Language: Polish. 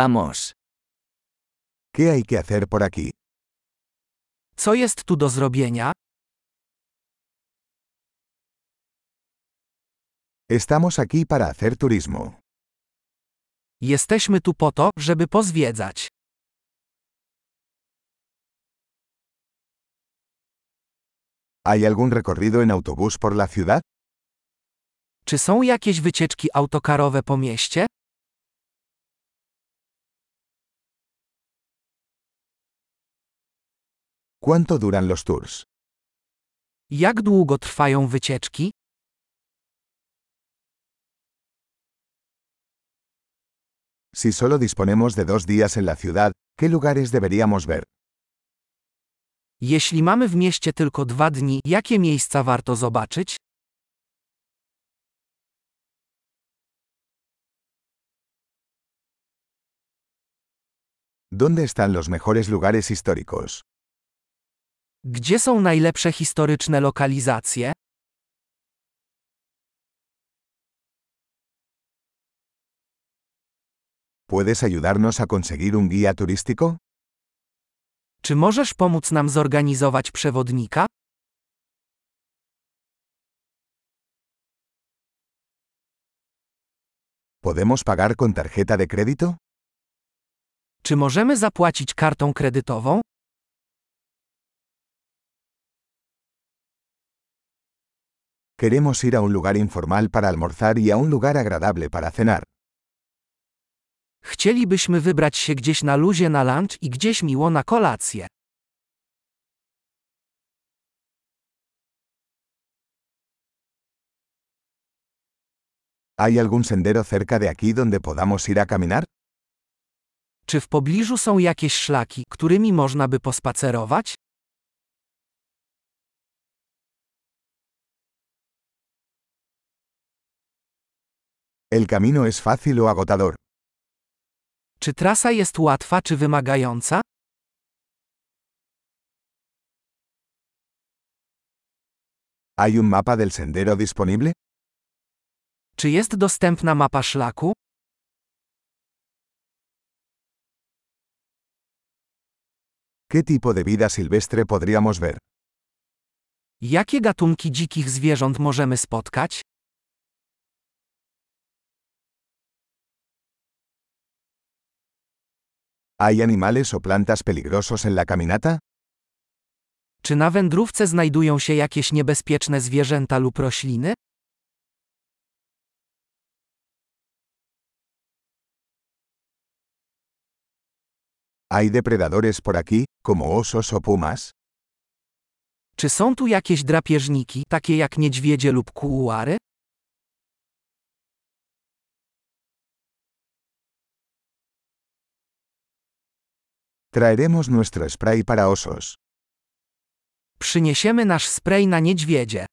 Vamos. ¿Qué hay que hacer por aquí? Co jest tu do zrobienia? Estamos aquí para hacer turismo. Jesteśmy tu po to, żeby pozwiedzać. ¿Hay algún recorrido en autobús por la ciudad? Czy są jakieś wycieczki autokarowe po mieście? ¿Cuánto duran los tours? Jak długo trwają wycieczki? Si solo disponemos de dos días en la ciudad, ¿qué lugares deberíamos ver? Jeśli mamy w mieście tylko dwa dni, jakie miejsca warto zobaczyć? ¿Dónde están los mejores lugares históricos? Gdzie są najlepsze historyczne lokalizacje? ¿Puedes ayudarnos a conseguir un guía turístico? Czy możesz pomóc nam zorganizować przewodnika? ¿Podemos pagar con tarjeta de crédito? Czy możemy zapłacić kartą kredytową? Queremos ir a un lugar informal para almorzar y a un lugar agradable para cenar. Chcielibyśmy wybrać się gdzieś na luzie na lunch i gdzieś miło na kolację. ¿Hay algún sendero cerca de aquí donde podamos ir a caminar? Czy w pobliżu są jakieś szlaki, którymi można by pospacerować? ¿El camino es fácil o agotador? Czy trasa jest łatwa czy wymagająca? ¿Hay un mapa del sendero disponible? Czy jest dostępna mapa szlaku? ¿Qué tipo de vida silvestre podríamos ver? Jakie gatunki dzikich zwierząt możemy spotkać? ¿Hay animales o plantas peligrosos en la caminata? Czy na wędrówce znajdują się jakieś niebezpieczne zwierzęta lub rośliny? ¿Hay depredadores por aquí, como osos o pumas? Czy są tu jakieś drapieżniki, takie jak niedźwiedzie lub kuuary? Traeremos nuestro spray para osos. Przyniesiemy nasz spray na niedźwiedzie.